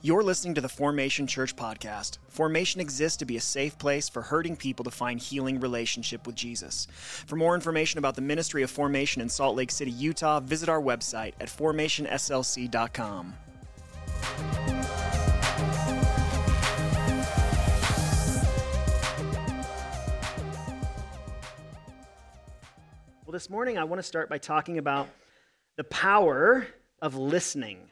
You're listening to the Formation Church podcast. Formation exists to be a safe place for hurting people to find healing relationship with Jesus. For more information about the ministry of Formation in Salt Lake City, Utah, visit our website at formationslc.com. Well, this morning I want to start by talking about the power of listening.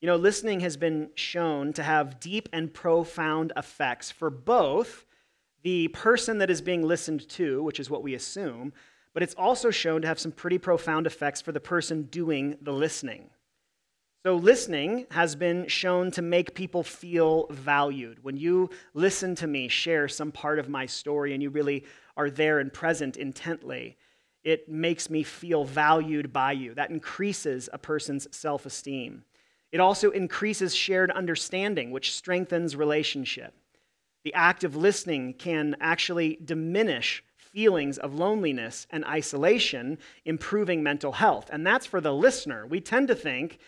You know, listening has been shown to have deep and profound effects for both the person that is being listened to, which is what we assume, but it's also shown to have some pretty profound effects for the person doing the listening. So, listening has been shown to make people feel valued. When you listen to me share some part of my story and you really are there and present intently, it makes me feel valued by you. That increases a person's self esteem. It also increases shared understanding, which strengthens relationship. The act of listening can actually diminish feelings of loneliness and isolation, improving mental health. And that's for the listener. We tend to think,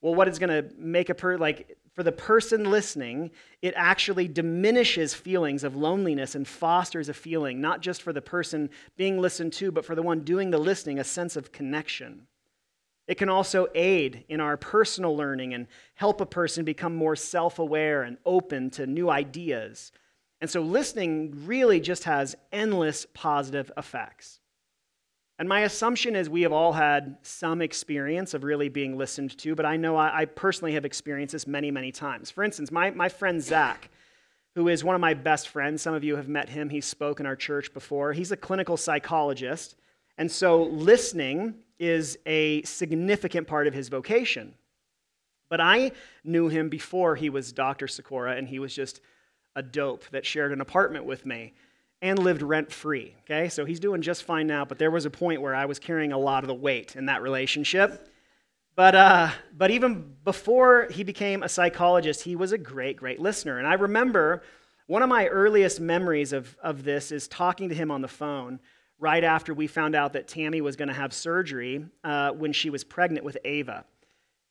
well, what is going to make a per like for the person listening, it actually diminishes feelings of loneliness and fosters a feeling, not just for the person being listened to, but for the one doing the listening, a sense of connection. It can also aid in our personal learning and help a person become more self aware and open to new ideas. And so, listening really just has endless positive effects. And my assumption is we have all had some experience of really being listened to, but I know I, I personally have experienced this many, many times. For instance, my, my friend Zach, who is one of my best friends, some of you have met him, he's spoke in our church before. He's a clinical psychologist. And so, listening is a significant part of his vocation. But I knew him before he was Dr. Sikora, and he was just a dope that shared an apartment with me and lived rent free. Okay, so he's doing just fine now, but there was a point where I was carrying a lot of the weight in that relationship. But, uh, but even before he became a psychologist, he was a great, great listener. And I remember one of my earliest memories of, of this is talking to him on the phone right after we found out that Tammy was going to have surgery uh, when she was pregnant with Ava.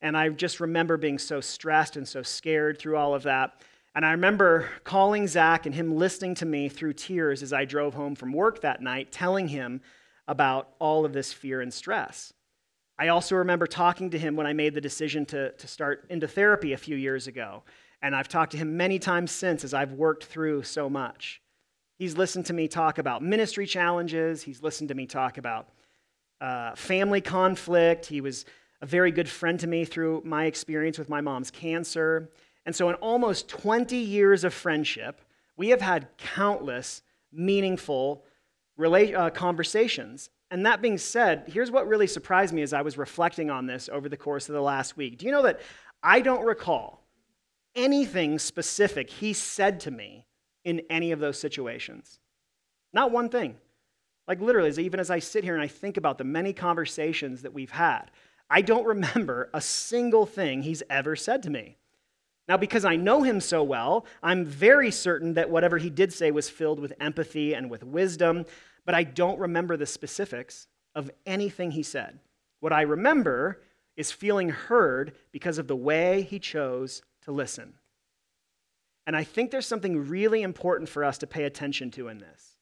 And I just remember being so stressed and so scared through all of that. And I remember calling Zach and him listening to me through tears as I drove home from work that night, telling him about all of this fear and stress. I also remember talking to him when I made the decision to, to start into therapy a few years ago. And I've talked to him many times since as I've worked through so much. He's listened to me talk about ministry challenges. He's listened to me talk about uh, family conflict. He was a very good friend to me through my experience with my mom's cancer. And so, in almost 20 years of friendship, we have had countless meaningful rela- uh, conversations. And that being said, here's what really surprised me as I was reflecting on this over the course of the last week. Do you know that I don't recall anything specific he said to me in any of those situations. Not one thing. Like literally, even as I sit here and I think about the many conversations that we've had, I don't remember a single thing he's ever said to me. Now, because I know him so well, I'm very certain that whatever he did say was filled with empathy and with wisdom, but I don't remember the specifics of anything he said. What I remember is feeling heard because of the way he chose to listen. And I think there's something really important for us to pay attention to in this.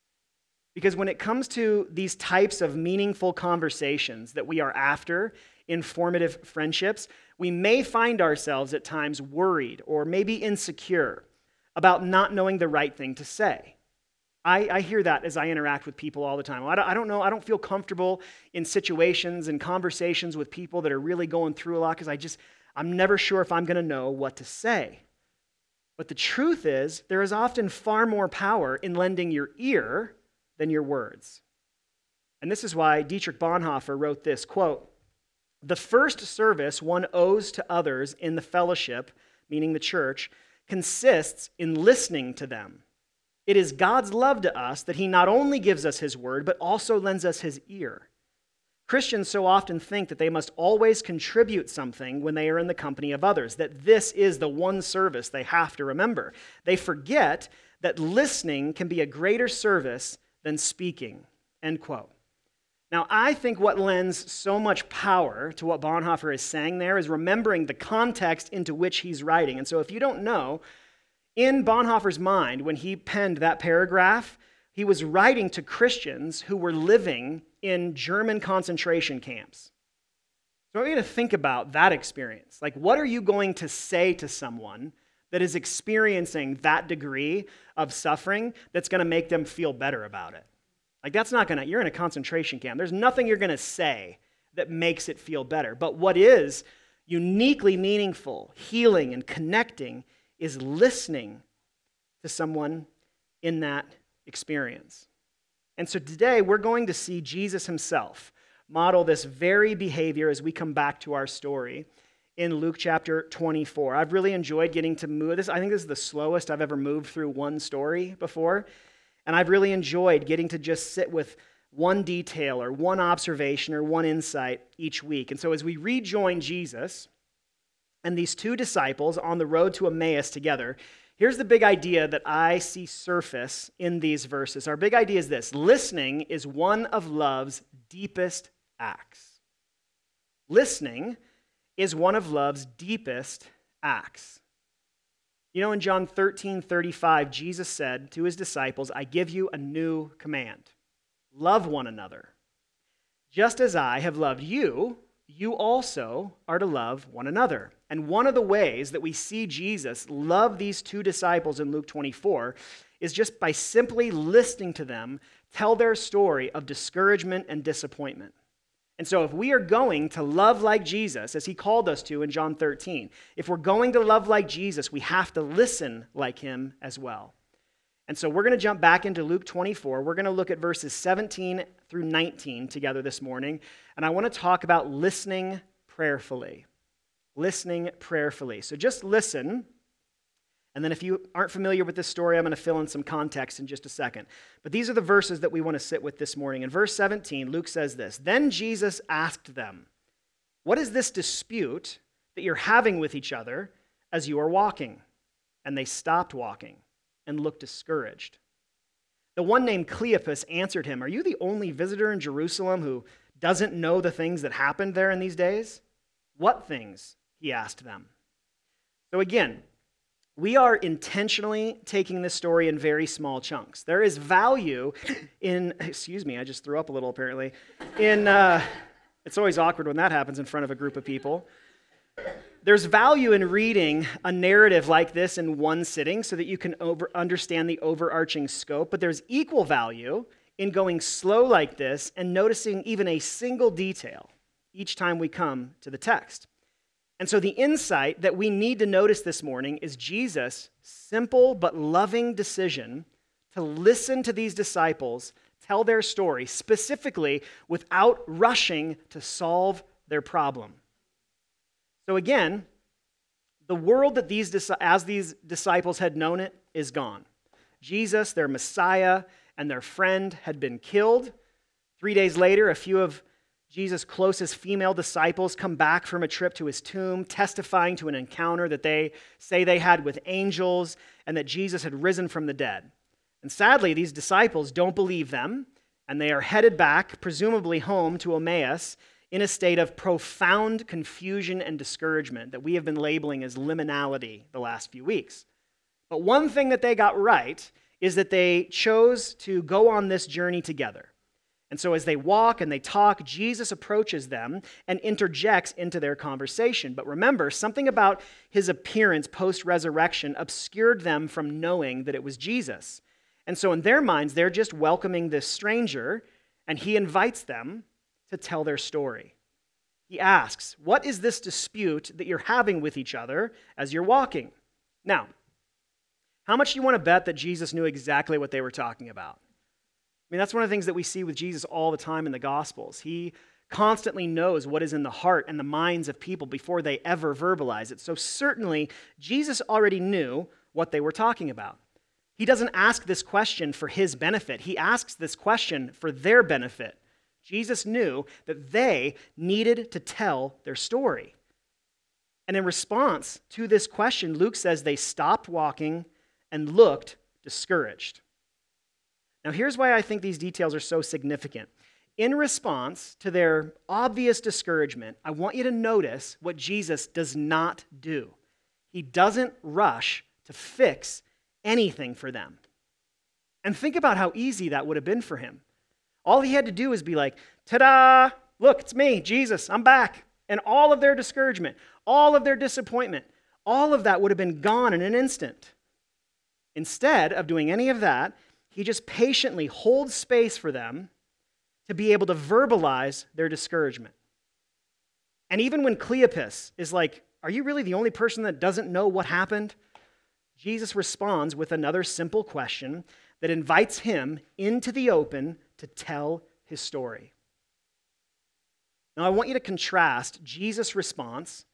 Because when it comes to these types of meaningful conversations that we are after in formative friendships, we may find ourselves at times worried or maybe insecure about not knowing the right thing to say. I, I, hear that as I interact with people all the time. I don't, I don't know, I don't feel comfortable in situations and conversations with people that are really going through a lot because I just, I'm never sure if I'm going to know what to say. But the truth is, there is often far more power in lending your ear than your words. And this is why Dietrich Bonhoeffer wrote this quote, The first service one owes to others in the fellowship, meaning the church, consists in listening to them. It is God's love to us that He not only gives us His word, but also lends us His ear. Christians so often think that they must always contribute something when they are in the company of others, that this is the one service they have to remember. They forget that listening can be a greater service than speaking. End quote. Now, I think what lends so much power to what Bonhoeffer is saying there is remembering the context into which he's writing. And so, if you don't know, in Bonhoeffer's mind, when he penned that paragraph, he was writing to Christians who were living in German concentration camps. So, I want you to think about that experience. Like, what are you going to say to someone that is experiencing that degree of suffering that's going to make them feel better about it? Like, that's not gonna, you're in a concentration camp. There's nothing you're gonna say that makes it feel better. But what is uniquely meaningful, healing, and connecting is listening to someone in that experience. And so today we're going to see Jesus himself model this very behavior as we come back to our story in Luke chapter 24. I've really enjoyed getting to move this. I think this is the slowest I've ever moved through one story before. And I've really enjoyed getting to just sit with one detail or one observation or one insight each week. And so as we rejoin Jesus and these two disciples on the road to Emmaus together, here's the big idea that I see surface in these verses. Our big idea is this listening is one of love's deepest acts. Listening is one of love's deepest acts. You know, in John 13 35, Jesus said to his disciples, I give you a new command love one another. Just as I have loved you, you also are to love one another. And one of the ways that we see Jesus love these two disciples in Luke 24 is just by simply listening to them tell their story of discouragement and disappointment. And so, if we are going to love like Jesus, as he called us to in John 13, if we're going to love like Jesus, we have to listen like him as well. And so, we're going to jump back into Luke 24. We're going to look at verses 17 through 19 together this morning. And I want to talk about listening prayerfully. Listening prayerfully. So, just listen and then, if you aren't familiar with this story, I'm going to fill in some context in just a second. But these are the verses that we want to sit with this morning. In verse 17, Luke says this Then Jesus asked them, What is this dispute that you're having with each other as you are walking? And they stopped walking and looked discouraged. The one named Cleopas answered him, Are you the only visitor in Jerusalem who doesn't know the things that happened there in these days? What things? He asked them. So again, we are intentionally taking this story in very small chunks. There is value in, excuse me, I just threw up a little apparently. In, uh, it's always awkward when that happens in front of a group of people. There's value in reading a narrative like this in one sitting so that you can over, understand the overarching scope, but there's equal value in going slow like this and noticing even a single detail each time we come to the text. And so, the insight that we need to notice this morning is Jesus' simple but loving decision to listen to these disciples tell their story, specifically without rushing to solve their problem. So, again, the world that these, as these disciples had known it is gone. Jesus, their Messiah, and their friend had been killed. Three days later, a few of Jesus' closest female disciples come back from a trip to his tomb, testifying to an encounter that they say they had with angels and that Jesus had risen from the dead. And sadly, these disciples don't believe them, and they are headed back, presumably home to Emmaus, in a state of profound confusion and discouragement that we have been labeling as liminality the last few weeks. But one thing that they got right is that they chose to go on this journey together. And so, as they walk and they talk, Jesus approaches them and interjects into their conversation. But remember, something about his appearance post resurrection obscured them from knowing that it was Jesus. And so, in their minds, they're just welcoming this stranger, and he invites them to tell their story. He asks, What is this dispute that you're having with each other as you're walking? Now, how much do you want to bet that Jesus knew exactly what they were talking about? Mean, that's one of the things that we see with Jesus all the time in the Gospels. He constantly knows what is in the heart and the minds of people before they ever verbalize it. So, certainly, Jesus already knew what they were talking about. He doesn't ask this question for his benefit, he asks this question for their benefit. Jesus knew that they needed to tell their story. And in response to this question, Luke says they stopped walking and looked discouraged. Now, here's why I think these details are so significant. in response to their obvious discouragement, I want you to notice what Jesus does not do. He doesn't rush to fix anything for them. And think about how easy that would have been for him. All he had to do was be like, ta da, look, it's me, Jesus, I'm back. And all of their discouragement, all of their disappointment, all of that would have been gone in an instant. Instead of doing any of that, he just patiently holds space for them to be able to verbalize their discouragement. And even when Cleopas is like, Are you really the only person that doesn't know what happened? Jesus responds with another simple question that invites him into the open to tell his story. Now, I want you to contrast Jesus' response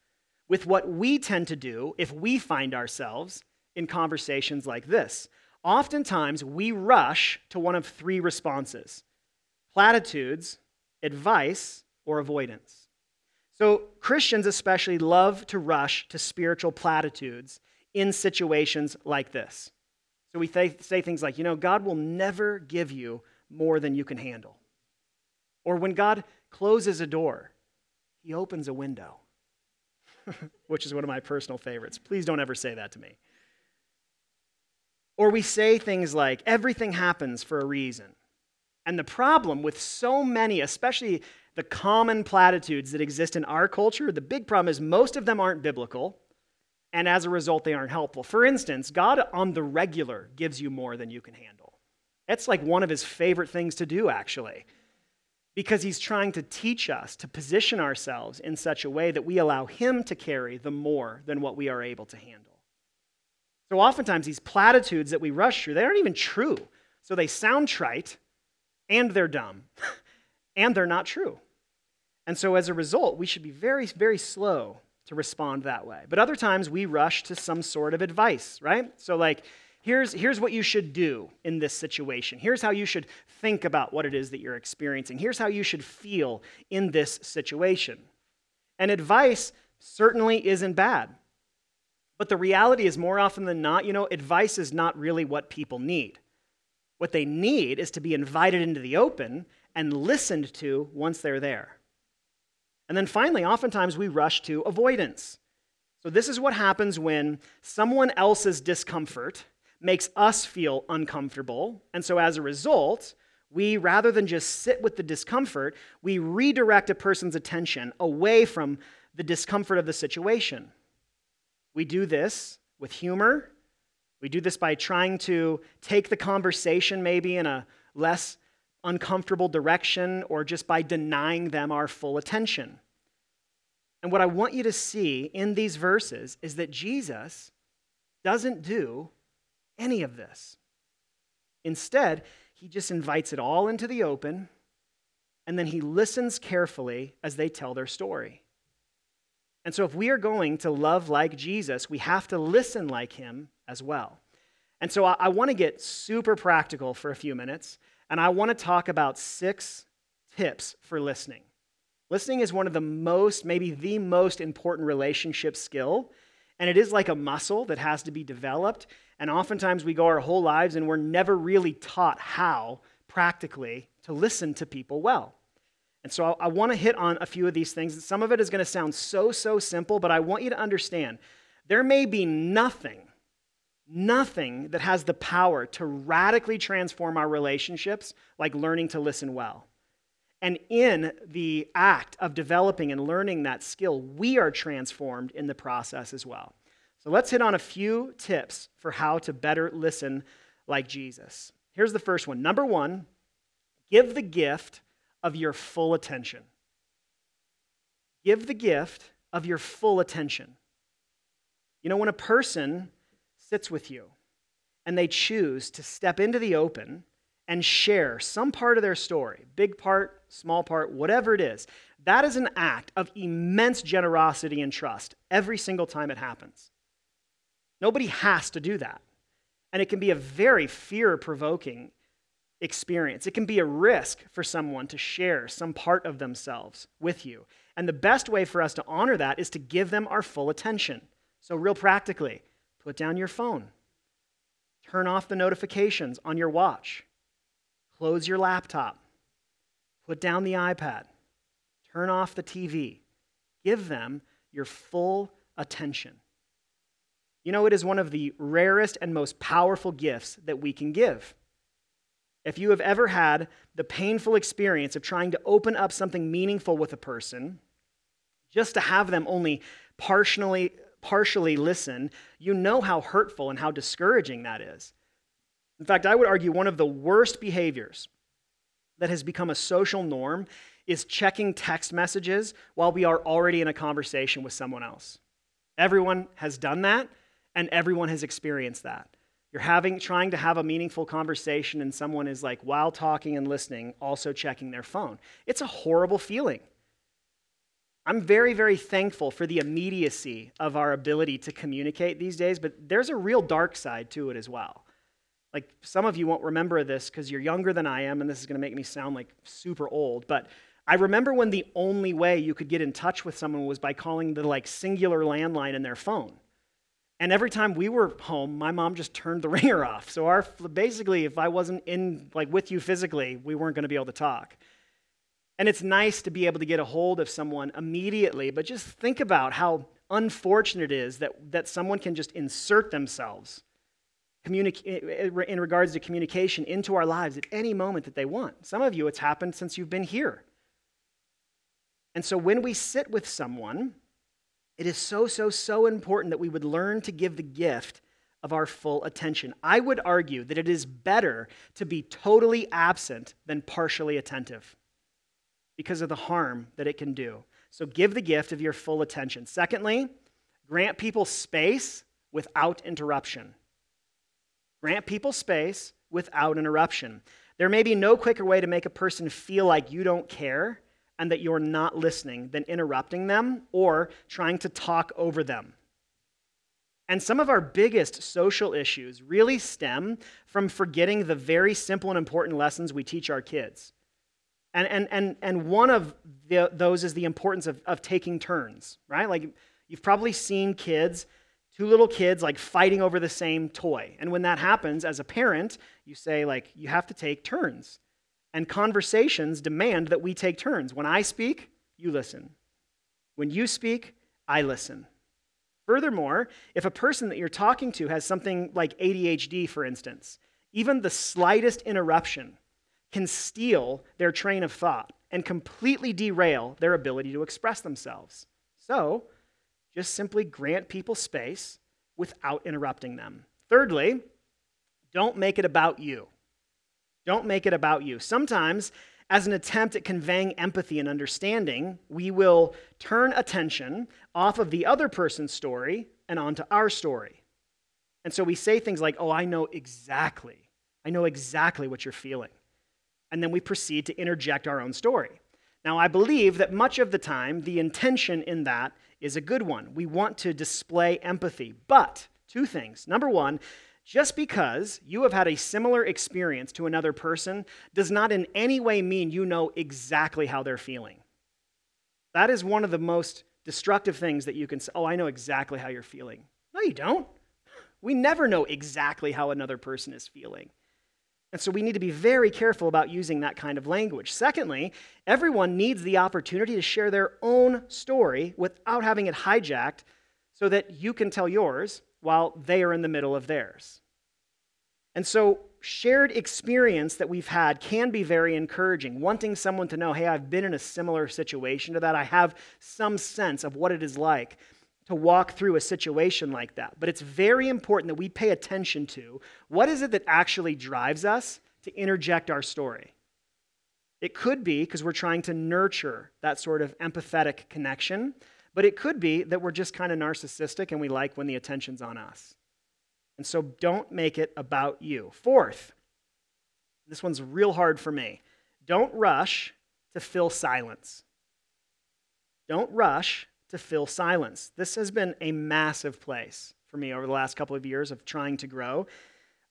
with what we tend to do if we find ourselves in conversations like this. Oftentimes, we rush to one of three responses platitudes, advice, or avoidance. So, Christians especially love to rush to spiritual platitudes in situations like this. So, we say things like, you know, God will never give you more than you can handle. Or when God closes a door, he opens a window, which is one of my personal favorites. Please don't ever say that to me. Or we say things like, everything happens for a reason. And the problem with so many, especially the common platitudes that exist in our culture, the big problem is most of them aren't biblical, and as a result, they aren't helpful. For instance, God on the regular gives you more than you can handle. It's like one of his favorite things to do, actually, because he's trying to teach us to position ourselves in such a way that we allow him to carry the more than what we are able to handle. So oftentimes, these platitudes that we rush through, they aren't even true. So they sound trite, and they're dumb, and they're not true. And so, as a result, we should be very, very slow to respond that way. But other times, we rush to some sort of advice, right? So, like, here's, here's what you should do in this situation. Here's how you should think about what it is that you're experiencing. Here's how you should feel in this situation. And advice certainly isn't bad. But the reality is, more often than not, you know, advice is not really what people need. What they need is to be invited into the open and listened to once they're there. And then finally, oftentimes we rush to avoidance. So, this is what happens when someone else's discomfort makes us feel uncomfortable. And so, as a result, we, rather than just sit with the discomfort, we redirect a person's attention away from the discomfort of the situation. We do this with humor we do this by trying to take the conversation maybe in a less uncomfortable direction or just by denying them our full attention. And what I want you to see in these verses is that Jesus doesn't do any of this. Instead, he just invites it all into the open and then he listens carefully as they tell their story. And so, if we are going to love like Jesus, we have to listen like him as well. And so, I, I want to get super practical for a few minutes, and I want to talk about six tips for listening. Listening is one of the most, maybe the most important relationship skill, and it is like a muscle that has to be developed. And oftentimes, we go our whole lives and we're never really taught how practically to listen to people well. And so I, I want to hit on a few of these things. Some of it is going to sound so, so simple, but I want you to understand there may be nothing, nothing that has the power to radically transform our relationships like learning to listen well. And in the act of developing and learning that skill, we are transformed in the process as well. So let's hit on a few tips for how to better listen like Jesus. Here's the first one. Number one, give the gift of your full attention. Give the gift of your full attention. You know, when a person sits with you and they choose to step into the open and share some part of their story, big part, small part, whatever it is, that is an act of immense generosity and trust every single time it happens. Nobody has to do that. And it can be a very fear provoking experience. It can be a risk for someone to share some part of themselves with you. And the best way for us to honor that is to give them our full attention. So, real practically, put down your phone, turn off the notifications on your watch, close your laptop, Put down the iPad. Turn off the TV. Give them your full attention. You know, it is one of the rarest and most powerful gifts that we can give. If you have ever had the painful experience of trying to open up something meaningful with a person, just to have them only partially, partially listen, you know how hurtful and how discouraging that is. In fact, I would argue one of the worst behaviors that has become a social norm is checking text messages while we are already in a conversation with someone else. Everyone has done that, and everyone has experienced that. You're having trying to have a meaningful conversation and someone is like while talking and listening also checking their phone. It's a horrible feeling. I'm very very thankful for the immediacy of our ability to communicate these days, but there's a real dark side to it as well. Like some of you won't remember this cuz you're younger than I am and this is going to make me sound like super old, but I remember when the only way you could get in touch with someone was by calling the like singular landline in their phone. And every time we were home, my mom just turned the ringer off. So our basically, if I wasn't in like with you physically, we weren't going to be able to talk. And it's nice to be able to get a hold of someone immediately, but just think about how unfortunate it is that, that someone can just insert themselves in regards to communication into our lives at any moment that they want. Some of you, it's happened since you've been here. And so when we sit with someone, it is so, so, so important that we would learn to give the gift of our full attention. I would argue that it is better to be totally absent than partially attentive because of the harm that it can do. So give the gift of your full attention. Secondly, grant people space without interruption. Grant people space without interruption. There may be no quicker way to make a person feel like you don't care and that you're not listening than interrupting them or trying to talk over them. And some of our biggest social issues really stem from forgetting the very simple and important lessons we teach our kids. And, and, and, and one of the, those is the importance of, of taking turns, right? Like you've probably seen kids, two little kids, like fighting over the same toy. And when that happens, as a parent, you say, like, you have to take turns. And conversations demand that we take turns. When I speak, you listen. When you speak, I listen. Furthermore, if a person that you're talking to has something like ADHD, for instance, even the slightest interruption can steal their train of thought and completely derail their ability to express themselves. So, just simply grant people space without interrupting them. Thirdly, don't make it about you. Don't make it about you. Sometimes, as an attempt at conveying empathy and understanding, we will turn attention off of the other person's story and onto our story. And so we say things like, Oh, I know exactly. I know exactly what you're feeling. And then we proceed to interject our own story. Now, I believe that much of the time, the intention in that is a good one. We want to display empathy. But, two things. Number one, just because you have had a similar experience to another person does not in any way mean you know exactly how they're feeling. That is one of the most destructive things that you can say, Oh, I know exactly how you're feeling. No, you don't. We never know exactly how another person is feeling. And so we need to be very careful about using that kind of language. Secondly, everyone needs the opportunity to share their own story without having it hijacked so that you can tell yours while they are in the middle of theirs. And so, shared experience that we've had can be very encouraging. Wanting someone to know, hey, I've been in a similar situation to that. I have some sense of what it is like to walk through a situation like that. But it's very important that we pay attention to what is it that actually drives us to interject our story. It could be because we're trying to nurture that sort of empathetic connection. But it could be that we're just kind of narcissistic and we like when the attention's on us. And so don't make it about you. Fourth, this one's real hard for me. Don't rush to fill silence. Don't rush to fill silence. This has been a massive place for me over the last couple of years of trying to grow,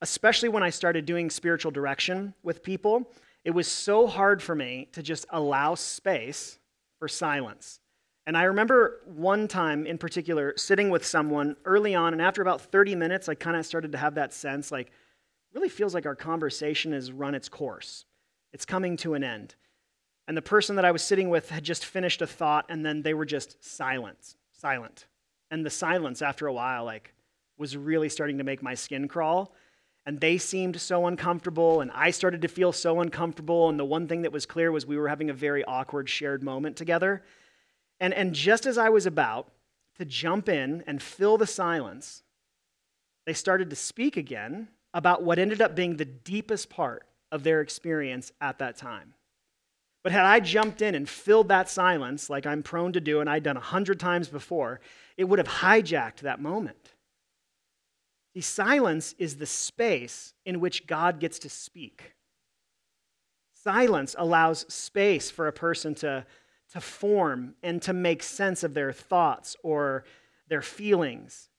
especially when I started doing spiritual direction with people. It was so hard for me to just allow space for silence. And I remember one time in particular sitting with someone early on, and after about 30 minutes, I kind of started to have that sense like, really feels like our conversation has run its course. It's coming to an end. and the person that I was sitting with had just finished a thought, and then they were just silent, silent. And the silence, after a while, like, was really starting to make my skin crawl. And they seemed so uncomfortable, and I started to feel so uncomfortable. And the one thing that was clear was we were having a very awkward shared moment together. And, and just as I was about to jump in and fill the silence, they started to speak again about what ended up being the deepest part of their experience at that time. But had I jumped in and filled that silence, like I'm prone to do and I'd done a hundred times before, it would have hijacked that moment. See, silence is the space in which God gets to speak. Silence allows space for a person to, to form and to make sense of their thoughts or their feelings.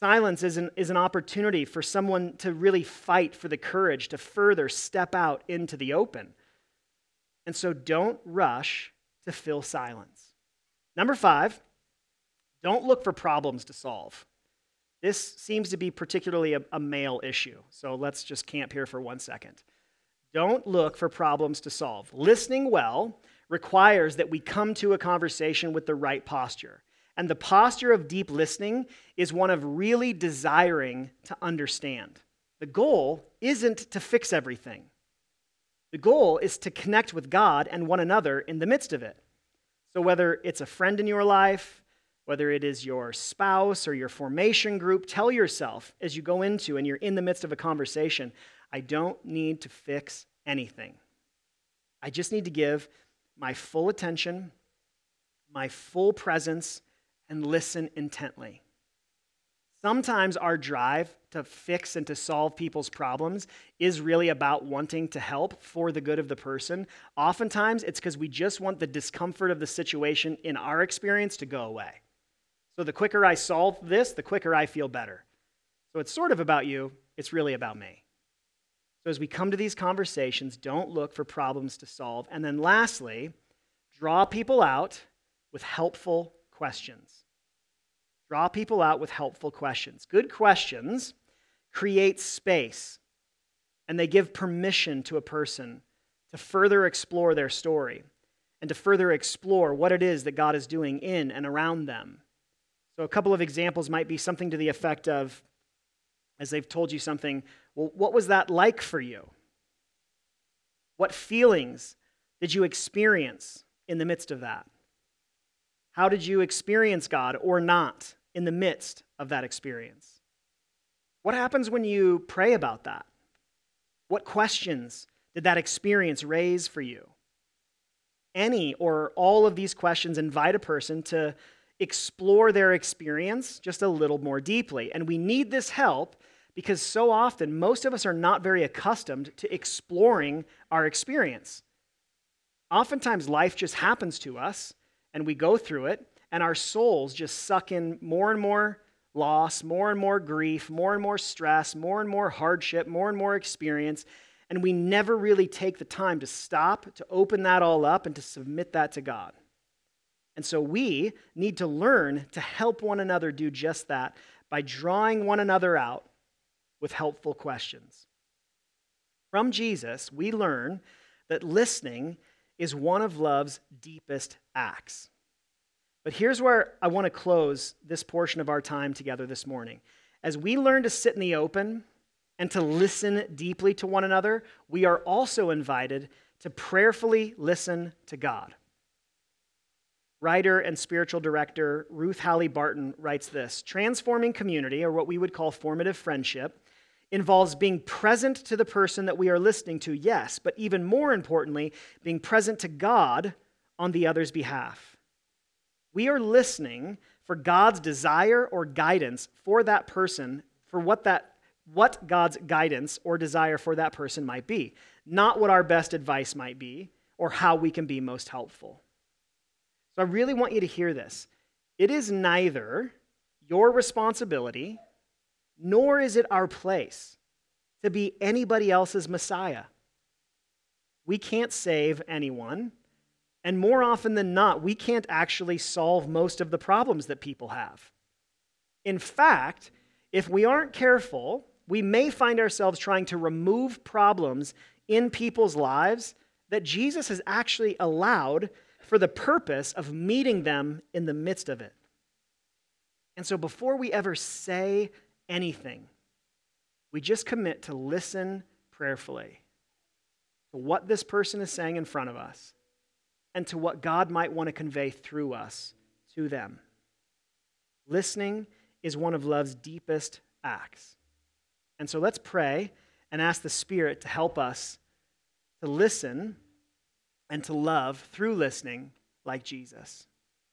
Silence is an, is an opportunity for someone to really fight for the courage to further step out into the open. And so don't rush to fill silence. Number five, don't look for problems to solve. This seems to be particularly a, a, male issue, so let's just camp here for one second. Don't look for problems to solve. Listening well requires that we come to a conversation with the right posture. And the posture of deep listening is one of really desiring to understand. The goal isn't to fix everything, the goal is to connect with God and one another in the midst of it. So, whether it's a friend in your life, whether it is your spouse or your formation group, tell yourself as you go into and you're in the midst of a conversation, I don't need to fix anything. I just need to give my full attention, my full presence, and listen intently. Sometimes our drive to fix and to solve people's problems is really about wanting to help for the good of the person. Oftentimes, it's because we just want the discomfort of the situation in our experience to go away. So the quicker I solve this, the quicker I feel better. So it's sort of about you, it's really about me. So as we come to these conversations, don't look for problems to solve. And then lastly, draw people out with helpful questions. Draw people out with helpful questions. Good questions create space and they give permission to a person to further explore their story and to further explore what it is that God is doing in and around them. So, a couple of examples might be something to the effect of, as they've told you something, well, what was that like for you? What feelings did you experience in the midst of that? How did you experience God or not in the midst of that experience? What happens when you pray about that? What questions did that experience raise for you? Any or all of these questions invite a person to explore their experience just a little more deeply. And we need this help because so often most of us are not very accustomed to exploring our experience. Oftentimes, life just happens to us and we go through it, and our souls just suck in more and more loss, more and more grief, more and more stress, more and more hardship, more and more experience. And we never really take the time to stop, to open that all up, and to submit that to God. And so we need to learn to help one another do just that by drawing one another out with helpful questions. From Jesus, we learn that listening is one of love's deepest acts. But here's where I want to close this portion of our time together this morning. As we learn to sit in the open and to listen deeply to one another, we are also invited to prayerfully listen to God. Writer and spiritual director Ruth Haley Barton writes this Transforming community, or what we would call formative friendship, involves being present to the person that we are listening to, yes, but even more importantly, being present to God on the other's behalf. We are listening for God's desire or guidance for that person, for what that what God's guidance or desire for that person might be, not what our best advice might be or how we can be most helpful. So I really want you to hear this. It is neither your responsibility nor is it our place to be anybody else's Messiah. We can't save anyone. And more often than not, we can't actually solve most of the problems that people have. In fact, if we aren't careful, we may find ourselves trying to remove problems in people's lives that Jesus has actually allowed for the purpose of meeting them in the midst of it. And so before we ever say anything, we just commit to listen prayerfully to what this person is saying in front of us and to what God might want to convey through us to them. Listening is one of love's deepest acts. And so let's pray and ask the Spirit to help us to listen and to love through listening like Jesus.